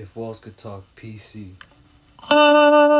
If Walls Could Talk PC. Uh,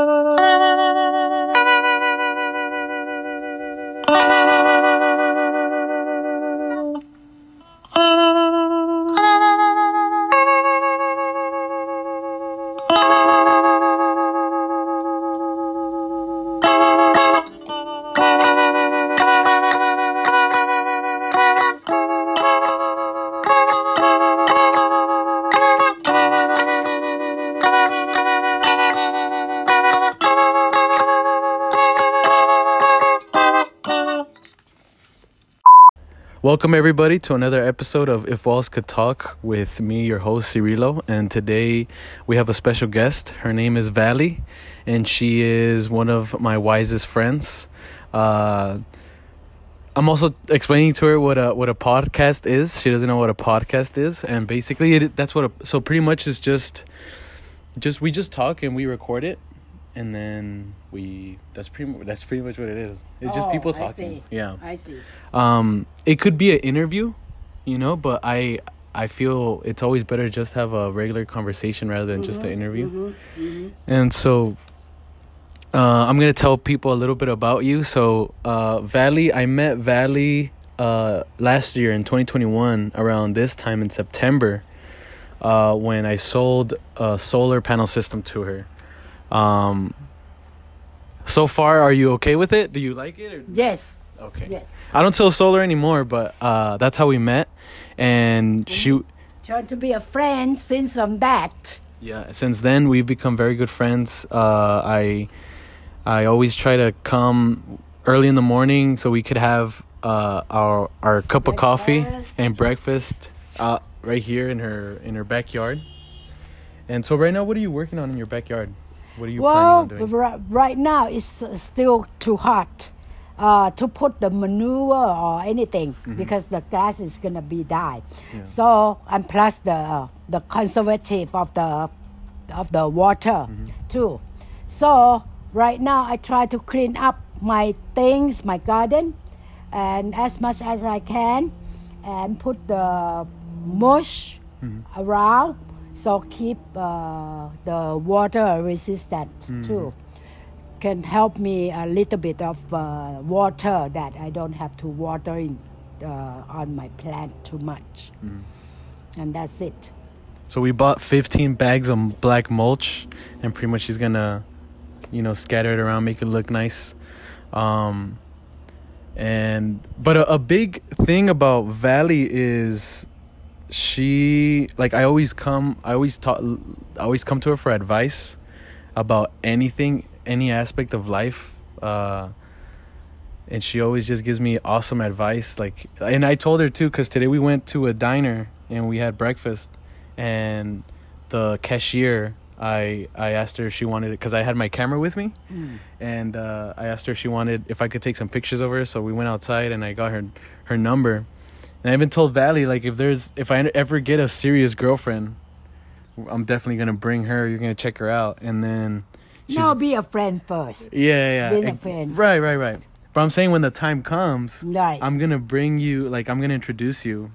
Welcome everybody to another episode of If Walls Could Talk with me, your host Cirilo, and today we have a special guest. Her name is Valee, and she is one of my wisest friends. Uh, I'm also explaining to her what a what a podcast is. She doesn't know what a podcast is, and basically it, that's what. A, so pretty much it's just, just we just talk and we record it, and then we that's pretty mu- that's pretty much what it is. It's just Oh, people I talking. see. Yeah I see. um it could be an interview you know but i i feel it's always better just have a regular conversation rather than just an interview Mhm, mhm. and so uh, i'm gonna tell people a little bit about you so uh Valee i met Valee uh last year in 2021 around this time in september uh when i sold a solar panel system to her um so far are you okay with it do you like it or? Yes. okay Yes. I don't sell solar anymore, but uh, that's how we met. And she, Trying to be a friend since from that. yeah, since then we've become very good friends. Uh, I, I always try to come early in the morning so we could have uh, our our cup of coffee and breakfast uh, right here in her in her backyard. And so right now, what are you working on in your backyard? What are you well, planning on doing? ri- right now it's uh, still too hot uh, to put the manure or anything because the grass is gonna be died. Mm-hmm. Yeah. So and plus the the conservative of the of the water Mm-hmm. too. So right now I try to clean up my things, my garden, and as much as I can, and put the mush Mm-hmm. around so keep uh, the water resistant Mm-hmm. too can help me a little bit of uh, water that I don't have to water in, uh, on my plant too much Mhm. and that's it So we bought 15 bags of black mulch, and pretty much she's gonna, you know, scatter it around, make it look nice. Um, and but a, a big thing about Valee is she like I always come, I always talk, I always come to her for advice about anything, any aspect of life. Uh, and she always just gives me awesome advice. Like, and I told her too, because today we went to a diner and we had breakfast, and the cashier, I I asked her if she wanted it because I had my camera with me, Mm. and uh, I asked her if she wanted if I could take some pictures of her. So we went outside and I got her her number, and I even told Valee like if there's if I ever get a serious girlfriend, I'm definitely gonna bring her. You're gonna check her out, and then. she's- no be a friend first yeah, yeah. Being a friend. Right, right, right. But I'm saying when the time comes, right I'm gonna bring you, like, I'm gonna introduce you,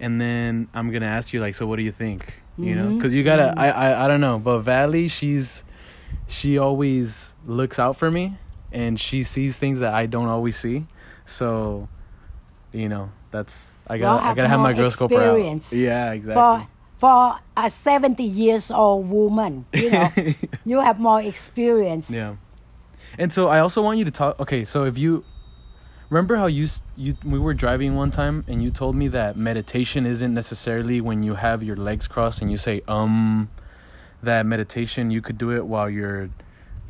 and then I'm gonna ask you, like, so what do you think? You know, mm-hmm. because you gotta, mm-hmm. I, I, I don't know, but Valee, she's, she always looks out for me, and she sees things that I don't always see, so, you know, that's I Well, gotta, I gotta have my more girl scope her out. experience Yeah, exactly. for for a 70 years old woman you know you have more experience Yeah. And so I also want you to talk. Okay, so if you remember how you you we were driving one time and you told me that meditation isn't necessarily when you have your legs crossed and you say um that meditation you could do it while you're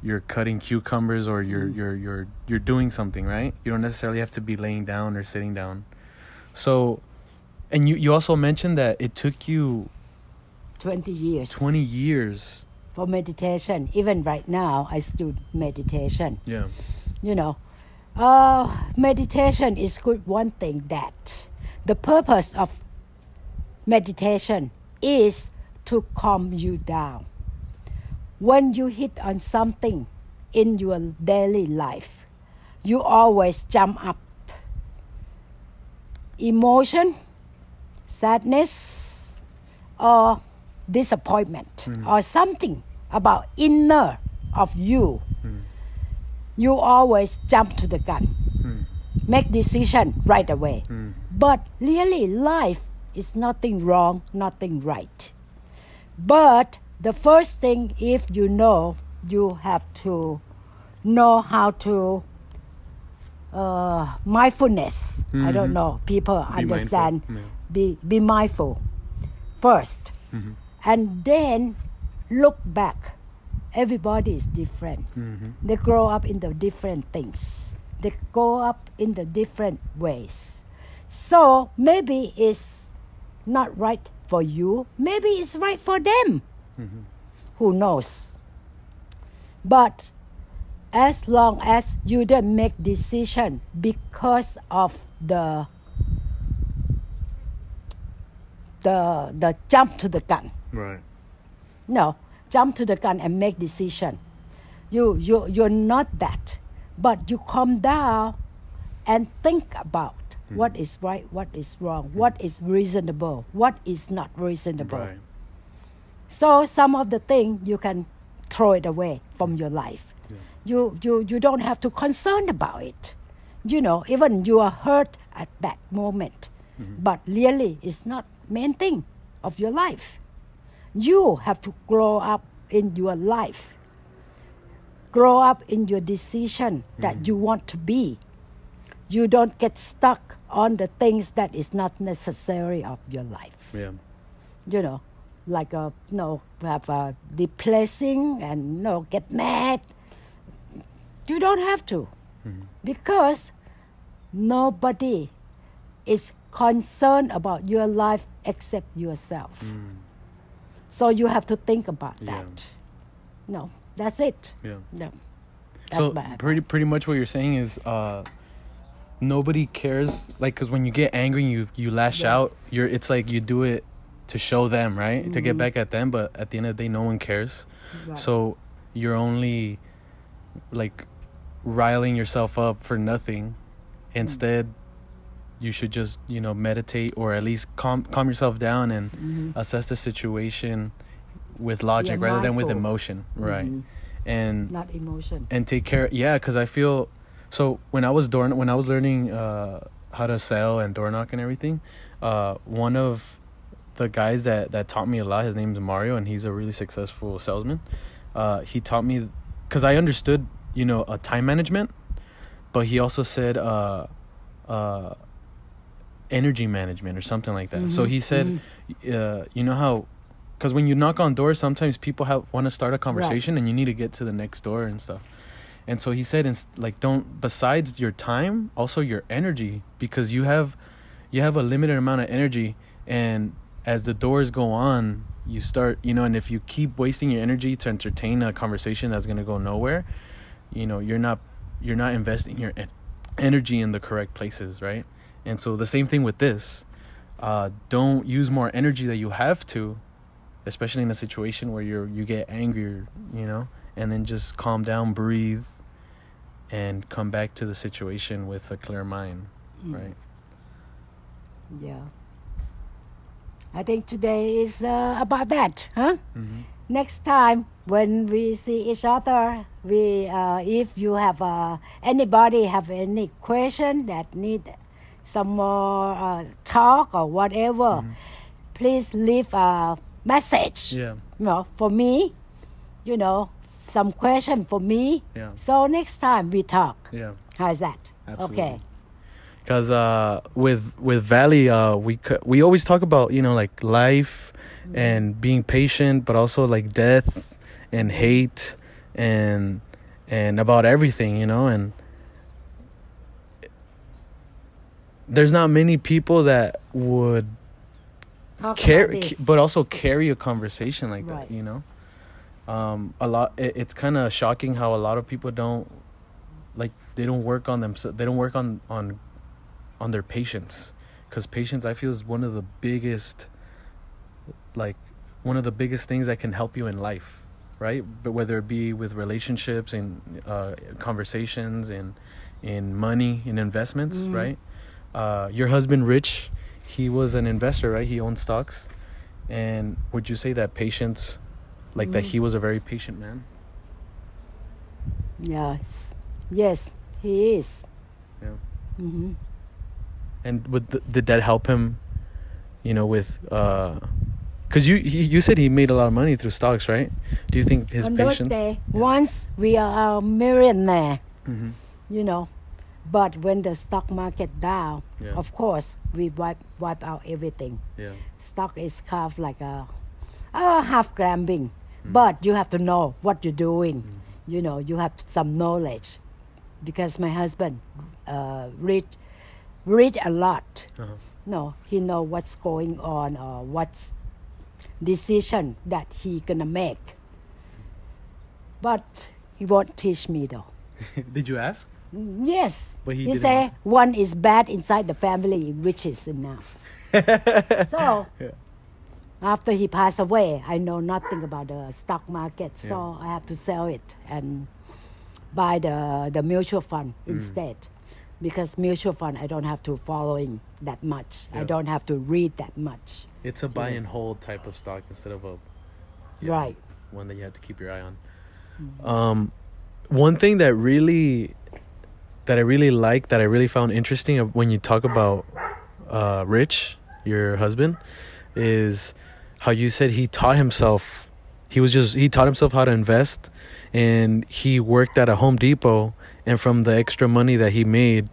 you're cutting cucumbers or you're you're you're you're doing something, right? You don't necessarily have to be laying down or sitting down. So and you you also mentioned that it took you 20 years 20 years. for meditation. Even right now, I still meditation. Yeah. You know, uh, meditation is good. One thing that the purpose of meditation is to calm you down. When you hit on something in your daily life, you always jump up. Emotion, sadness, or disappointment mm. or something about inner of you, mm. you always jump to the gun, mm. make decision right away. But really, life is nothing wrong, nothing right. But the first thing, if you know, you have to know how to uh, mindfulness. I don't Mhm. know. People mindful, understand. yeah. Be be mindful first, Mhm. and then look back. Everybody is different. Mhm. They grow up in the different things. They grow up in the different ways. So maybe it's not right for you. Maybe it's right for them. Mhm. Who knows? But as long as you don't make decision because of the the the jump to the gun. Right. no jump to the gun and make decision. You you you're not that but you calm down and think about hmm. what is right what is wrong hmm. what is reasonable what is not reasonable. Right. so some of the thing you can throw it away from your life Yeah. you you you don't have to concern about it. You know even you are hurt at that moment. Mm-hmm. But really it's not main thing of your life. You have to grow up in your life. Grow up in your decision that mm-hmm. you want to be. You don't get stuck on the things that is not necessary of your life. Yeah. you know like a you know have a depressing and you know get mad you don't have to because nobody is concerned about your life except yourself Mm. so you have to think about Yeah. that no that's it Yeah. no that's so pretty pretty much what you're saying is uh nobody cares like because when you get angry and you you lash Yeah. out you're it's like you do it to show them right to get Mhm. back at them but at the end of the day no one cares Right. so you're only like riling yourself up for nothing. Instead you should just you know meditate or at least calm calm yourself down and Mhm. assess the situation with logic rather than with emotion. Right. Mhm. and not emotion. and take care yeah because i feel so when i was door when i was learning uh how to sell and door knock and everything uh one of the guys that that taught me a lot his name is mario and he's a really successful salesman. Uh he taught me because i understood you know a time management but he also said uh uh energy management or something like that. So Mhm, he said uh you know how because when you knock on doors sometimes people have want to start a conversation and you need to get to the next door and stuff. And so he said ins- like don't besides your time also your energy because you have you have a limited amount of energy and as the doors go on you start you know and if you keep wasting your energy to entertain a conversation that's going to go nowhere you know you're not you're not investing your en- energy in the correct places right? And so the same thing with this. Uh, don't use more energy that you have to especially in a situation where you're you get angry you know? And then just calm down breathe and come back to the situation with a clear mind Mm. right? Yeah. I think today is uh, about that huh? Mm-hmm. Next time when we see each other we uh, if you have uh, anybody have any question that need some more uh, talk or whatever please leave a message. Yeah. You know, for me you know some question for me. Yeah. So next time we talk. Yeah. How's that? Absolutely. okay. Because uh, with with Valee, uh, we we always talk about you know like life and being patient, but also like death and hate and and about everything, you know. And there's not many people that would talk carry, but also carry a conversation like Right. that, you know. Um, a lot. It, it's kind of shocking how a lot of people don't like they don't work on themselves. They don't work on on on their patience because patience i feel is one of the biggest like one of the biggest things that can help you in life right but whether it be with relationships and uh, conversations and in money in investments Mhm. right uh, your husband rich he was an investor right he owned stocks And would you say that patience, like that Mhm. he was a very patient man? Yes, yes, he is. Yeah. hmm And would th- did that help him, you know, with uh, cause you you said he made a lot of money through stocks, right? Do you think his On patience? those days, once we are a millionaire, hmm you know, but when the stock market down, Yeah. of course we wipe wipe out everything. Yeah. Stock is kind of like a, a half gambling, Mm. but you have to know what you're doing. Mm. You know, you have some knowledge, because my husband uh, read read a lot. Uh-huh. No, he know what's going on or what's decision that he gonna make. But he won't teach me though. did you ask? Mm, Yes. But he he say one is bad inside the family, which is enough. So Yeah. after he passed away, I know nothing about the stock market, so I have to sell it and buy the the mutual fund Mm. instead. Because mutual fund, I don't have to following that much. I don't have to read that much. It's a buy and hold type of stock instead of a yeah, Right. one that you have to keep your eye on. Mm-hmm. Um, one thing that really that I really like that I really found interesting when you talk about uh, Rich, your husband, is how you said he taught himself. He was just he taught himself how to invest, and he worked at a Home Depot, and from the extra money that he made,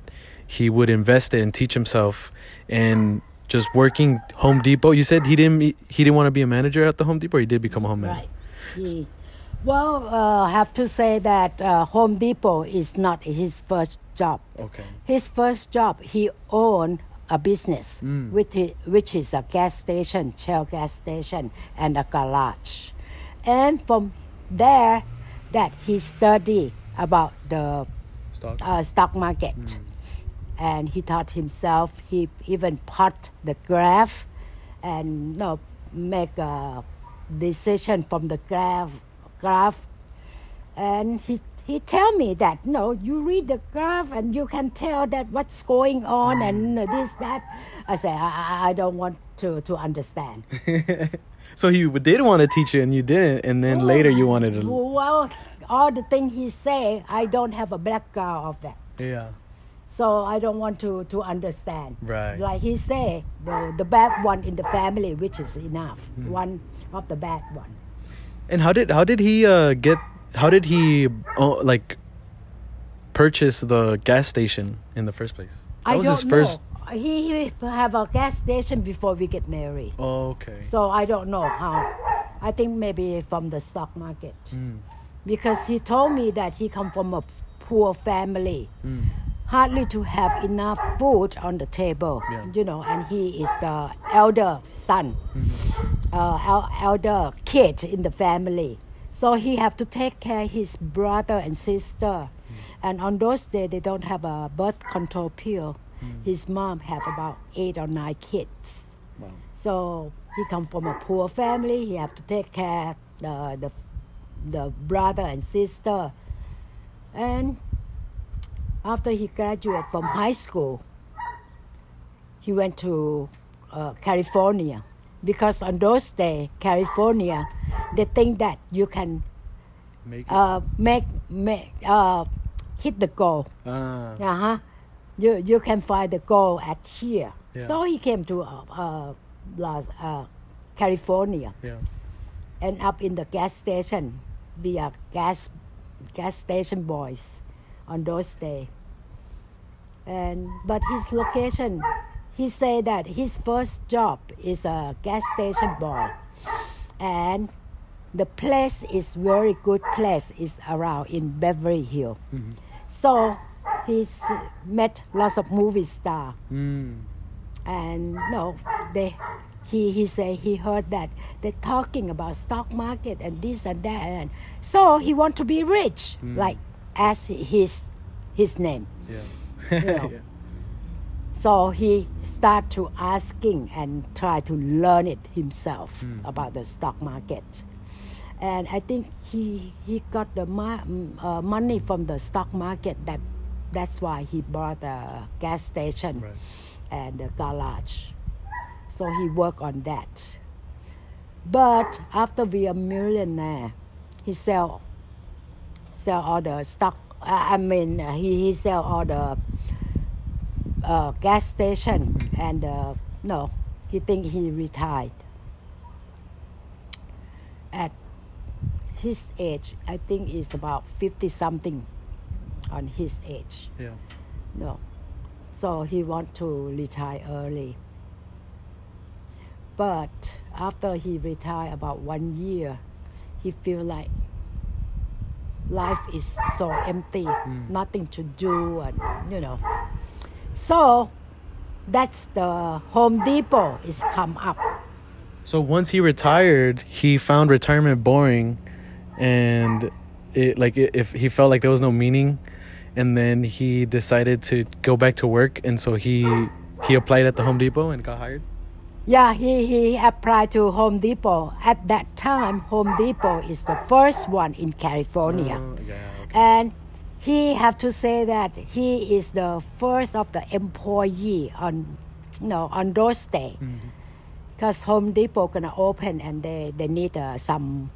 he would invest it and teach himself, and just working Home Depot. You said he didn't he didn't want to be a manager at the Home Depot. Or he did become a home manager. Right. He, well, uh, I have to say that uh, Home Depot is not his first job. Okay. His first job, he owned a business, Mm. which, is, which is a gas station, Shell gas station, and a garage. And from there, that he studied about the Stocks. uh, stock market. Mm. And he taught himself, he even plot the graph and you know, make a decision from the graph. graph. And he, he tell me that, no, you read the graph and you can tell that what's going on and this, that. I say, I, I- don't want to, to understand. so he did want to teach you and you didn't and then later you wanted to Well, all the thing he say, I don't have a background of that. yeah So I don't want to, to understand. Right. Like he say, the, the bad one in the family, which is enough. Hmm. One of the bad one. and how did how did he uh get how did he uh, like purchase the gas station in the first place that I was don't his first know. He, he have a gas station before we get married. oh okay So I don't know how. I think maybe from the stock market. Mm, Because he told me that he come from a poor family. mm, hardly to have enough food on the table, Yeah. you know, and he is the elder son, mhm. uh, el- elder kid in the family. So he have to take care his brother and sister. And on those days, they don't have a birth control pill. His mom have about eight or nine kids. Wow. So he come from a poor family. He have to take care the the the brother and sister. And after he graduated from high school, he went to uh, California because on those days, California, they think that you can Make uh, make make uh, hit the goal. Ah, Uh huh. You you can find the goal at here. Yeah. So he came to uh, uh, Las, uh, California yeah. and up in the gas station. We are gas gas station boys on those days. And but his location, he said that his first job is a gas station boy, and the place is very good place. is around in Beverly Hills. Mhm. So he's met lots of movie star Mm. and no they he he say he heard that they're talking about stock market and this and that and so he want to be rich Mm. like as his his name Yeah. Yeah. yeah. so he start to asking and try to learn it himself Mm. about the stock market and i think he he got the ma- uh, money from the stock market that that's why he bought a gas station Right. and the garage. So he worked on that. But after we are millionaire, he sell sell all the stock. I mean, uh, he he sell all the uh, gas station and uh, no, he think he retired. At his age, I think is about fifty something. On his age, Yeah. no, so he want to retire early. But after he retired about one year, he feel like life is so empty, Mm. nothing to do, and you know. So that's the Home Depot is come up. So once he retired, he found retirement boring, and it like if he felt like there was no meaning, and then he decided to go back to work, and so he he applied at the Home Depot and got hired. Yeah, he, he applied to Home Depot. At that time, Home Depot is the first one in California. Oh, yeah. Okay. and he have to say that he is the first of the employee on you know, on those day Mhm. because home depot gonna open and they, they need uh, some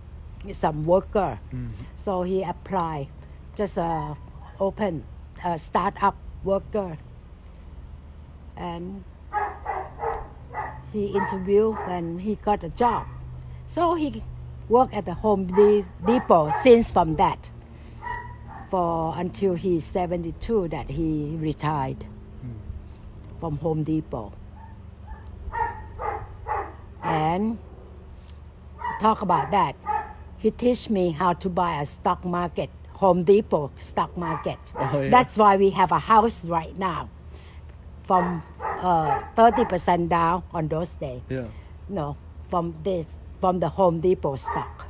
some worker Mhm. so he apply just uh, open a startup worker and he interviewed and he got a job. So he worked at the home depot since from that for until he's 72 that he retired hmm. from home depot. And talk about that. He teach me how to buy a stock market home depot stock market. Oh, yeah. that's why we have a house right now from uh, 30% down on those days Yeah. no from this from the home depot stock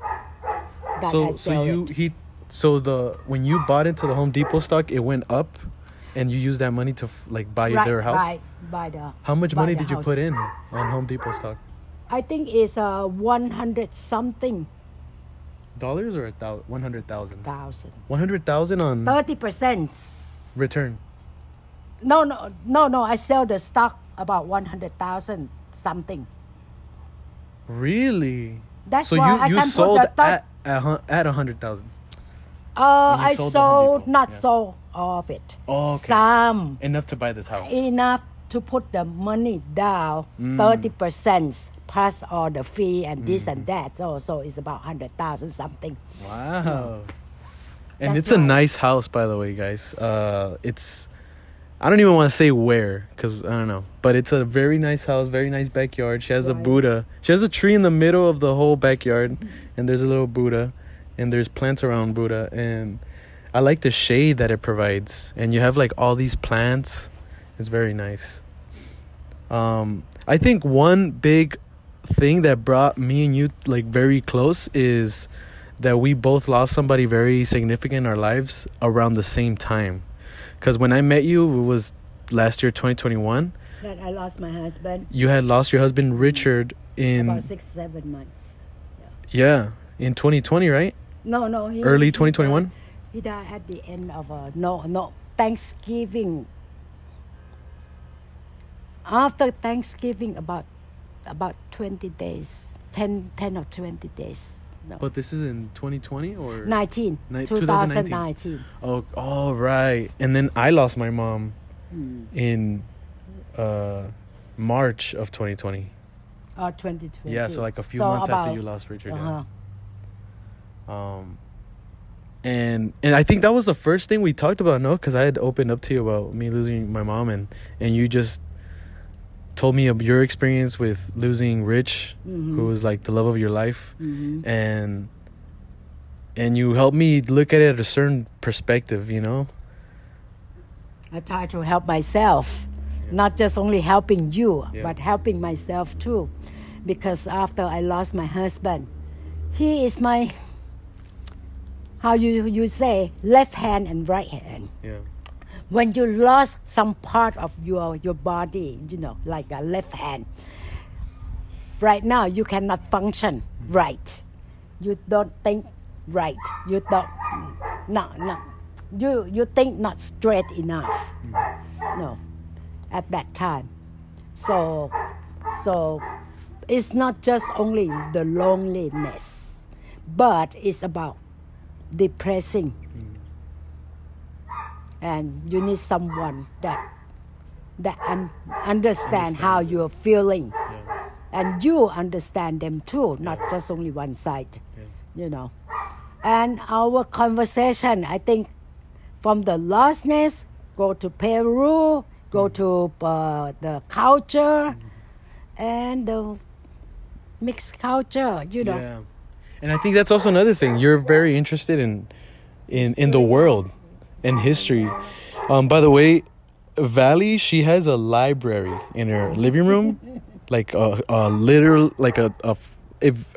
So so you it. he so the when you bought into the Home Depot stock, it went up, and you used that money to like buy right, their house. Buy, buy the, How much money did you put in on Home Depot stock? I think it's uh, 100 something Dollars or a one hundred thousand? thousand. One hundred thousand on 30%. return. No, no, no, no. I sell the stock about 100,000 something. Really? That's so why you I you can sold put the third, at at, at a hundred thousand. uh, I sold sold, the Home Depot, not yeah. sold all of it. Oh, okay. Some Enough to buy this house. enough to put the money down, Mm. 30% plus all the fee and this Mm. and that. So, so it's about 100,000 something. Wow. And That's it's a nice house, by the way, guys. Uh, it's I don't even want to say where, cause I don't know, but it's a very nice house, very nice backyard. She has a Buddha. She has a tree in the middle of the whole backyard, and there's a little Buddha, and there's plants around Buddha, and I like the shade that it provides. And you have like all these plants. It's very nice. Um, I think one big thing that brought me and you like very close is that we both lost somebody very significant in our lives around the same time. Because when I met you, it was last year, 2021. That I lost my husband You had lost your husband, Richard, in about six, seven months. yeah, in 2020, right? No, no. He, Early he 2021. died- He died at the end of uh, no, no Thanksgiving. After Thanksgiving, about about 20 days, 10, 10 or 20 days. No, But this is in 2020 or 19, Ni- 2019. Oh, all right. And then I lost my mom Mm. in uh, March of 2020. Or 2020. Yeah, so like a few So months after you lost Richard. Uh-huh. Um, and and I think that was the first thing we talked about, no? Because I had opened up to you about me losing my mom, and and you just told me of your experience with losing Rich, Mhm. who was like the love of your life, Mhm. and and you helped me look at it at a certain perspective, you know. I try to help myself, not just only helping you, Yeah. but helping myself too. Because after I lost my husband, he is my, how you, you say, left hand and right hand. Yeah. When you lost some part of your, your body, you know, like a left hand, right now you cannot function right. You don't think right. You don't, no, no. You, you think not straight enough. No, at that time. So, so it's not just only the loneliness, but it's about depressing. And you need someone that that un- understand how you're feeling, Yeah. and you understand them too, not just only one side. You know, and our conversation, I think, from the lostness, go to Peru, go to uh, the culture, and the mixed culture. You know. Yeah. And I think that's also another thing. You're very interested in in in the world and history. Um by the way, Valee, she has a library in her living room. Like a, a literal like a, a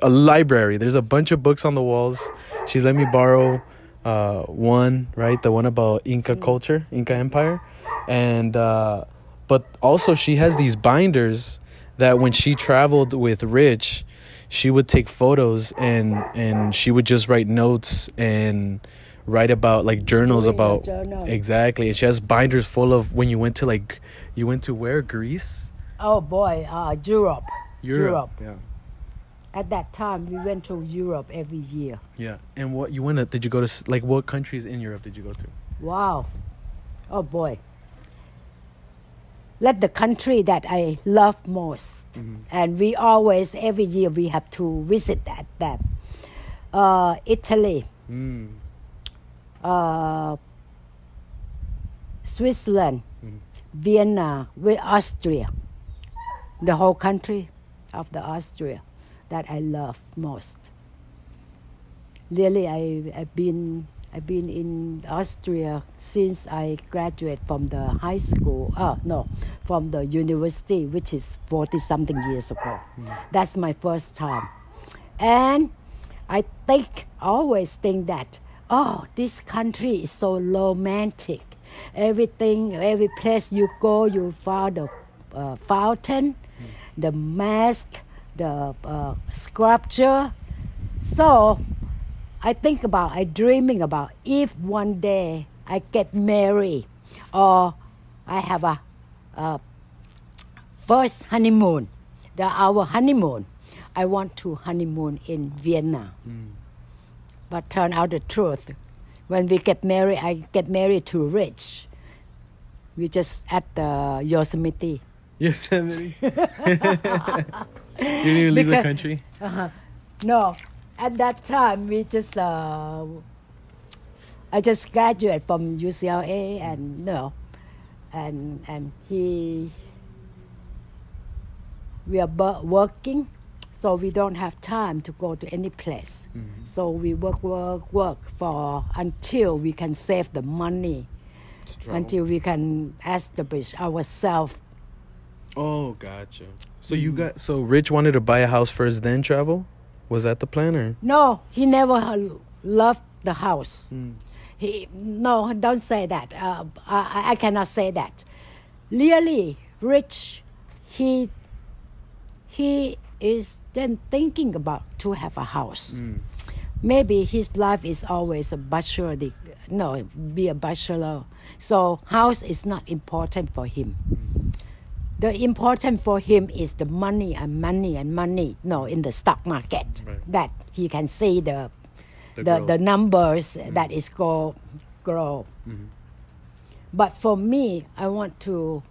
a library. There's a bunch of books on the walls. She's let me borrow uh one, right? The one about Inca culture, Inca Empire. And uh but also she has these binders that when she traveled with Rich, she would take photos and and she would just write notes and write about like journals Doing about journal. exactly and she has binders full of when you went to like you went to where greece Oh boy, uh, Europe. Europe. yeah At that time, we went to Europe every year. yeah and what you went to did you go to like what countries in europe did you go to Wow. Oh boy. Let the country that I love most, and we always every year we have to visit that them. Uh, Italy, mm. Uh, Switzerland, Mhm. Vienna, with Austria, the whole country of the Austria that I love most. Really, I, I've been I've been in Austria since I graduated from the high school. Oh no, from the university, which is forty something years ago. That's my first time, and I think always think that oh, this country is so romantic. Everything, every place you go, you find the uh, fountain, the mask, the uh, sculpture. So I think about, I dreaming about if one day I get married or I have a, a first honeymoon, the our honeymoon. I want to honeymoon in Vienna. But turn out the truth, when we get married, I get married to Rich. We just at the Yosemite. yosemite. You didn't even leave the Because- country? No, at that time we just uh, I just graduated from UCLA and no, and and he we are working, so we don't have time to go to any place. So we work, work, work for until we can save the money, until we can establish ourselves. oh gotcha so you got so rich wanted to buy a house first then travel was that the plan or No, he never loved the house. Mm. He no, don't say that. Uh, I, I cannot say that. Really, rich, he he is then thinking about to have a house. Mm. Maybe his life is always a bachelor. No, be a bachelor. So house is not important for him. Mm. The important for him is the money and money and money. No, in the stock market, Right. that he can see the The the, the, numbers mm. that is go grow. Mm-hmm. But for me, I want to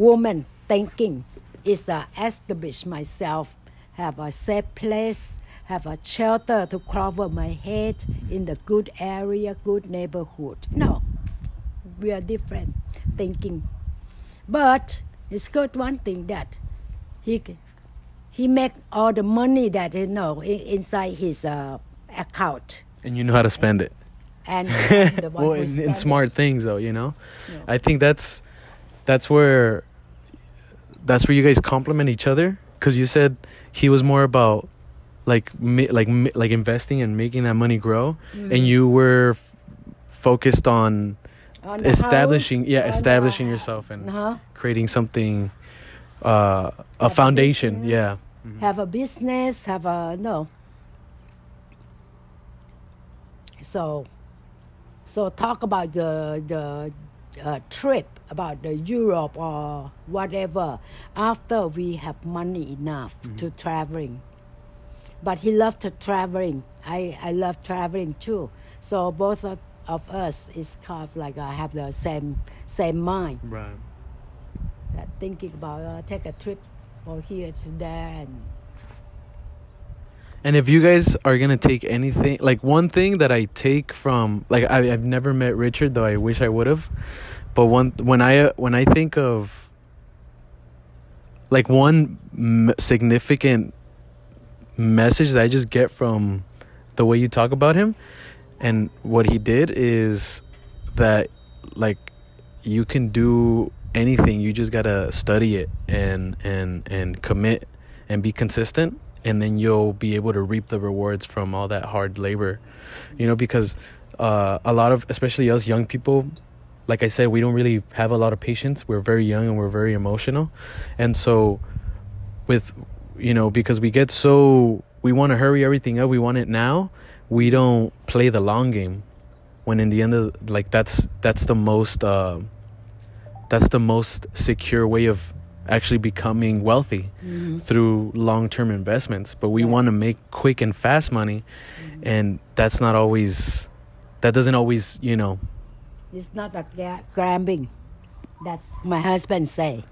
woman thinking is uh, establish myself, have a safe place, have a shelter to cover my head in the good area, good neighborhood. No, we are different thinking. But it's good one thing that he he make all the money that you know inside his uh, account and you know how to spend it and I'm the one well, in, in it. smart things though, you know. Yeah. I think that's that's where that's where you guys complement each other because you said he was more about like mi- like mi- like investing and making that money grow, Mm. and you were f- focused on On establishing house, yeah on establishing the- yourself and uh-huh. creating something uh, a Have a foundation. business. Yeah. have a business, have a no. So, so talk about the the a trip, about the Europe or whatever, after we have money enough to traveling. But he loved to traveling. I, I love traveling too. So both of, of us is kind of like I have the same same mind. Right. That thinking about uh, take a trip from here to there and And if you guys are gonna take anything, like one thing that I take from, like I, I've never met Richard, though I wish I would have. But one when I when I think of like one significant message that I just get from the way you talk about him and what he did is that like you can do anything you just gotta study it and and and commit and be consistent and then you'll be able to reap the rewards from all that hard labor. You know because uh, a lot of especially us young people like i said we don't really have a lot of patience. We're very young and we're very emotional. And so with you know because we get so we want to hurry everything up we want it now we don't play the long game. When in the end of like that's that's the most uh that's the most secure way of actually becoming wealthy through long-term investments but we Right. want to make quick and fast money and that's not always that doesn't always you know it's not a gra- gambling. That's my husband say.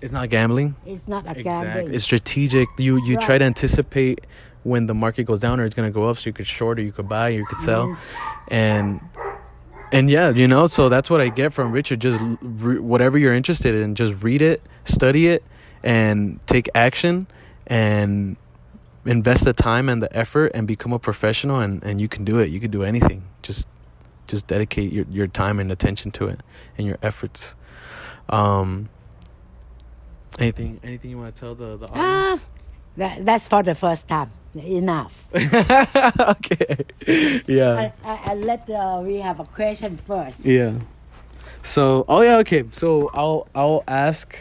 it's not gambling It's not a gambling. It's strategic. You you try to anticipate when the market goes down or it's gonna go up, so you could short or you could buy, or you could sell, Mm-hmm. and and yeah, you know. So that's what I get from Richard. Just re- whatever you're interested in, just read it, study it, and take action, and invest the time and the effort, and become a professional. And and you can do it. You can do anything. Just just dedicate your your time and attention to it and your efforts. Um. Anything anything you want to tell the the Ah, audience? That, that's for the first time. Enough. okay. Yeah. I, I, I let uh, we have a question first. Yeah. So, oh yeah, okay. So I'll I'll ask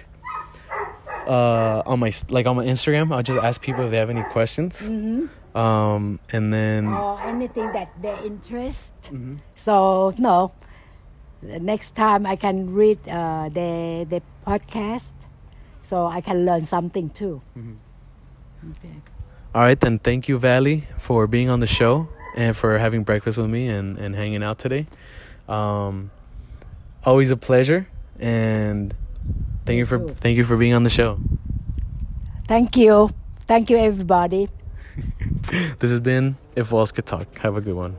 uh on my like on my Instagram, I'll just ask people if they have any questions. hmm Um and then Or anything that they interest. Mhm. So no, next time I can read uh, the the podcast, so I can learn something too. Mhm. Okay. All right, then thank you Valee for being on the show and for having breakfast with me and and hanging out today. Um always a pleasure and thank you for thank you for being on the show. Thank you, thank you everybody. this has been If Walls Could Talk. Have a good one.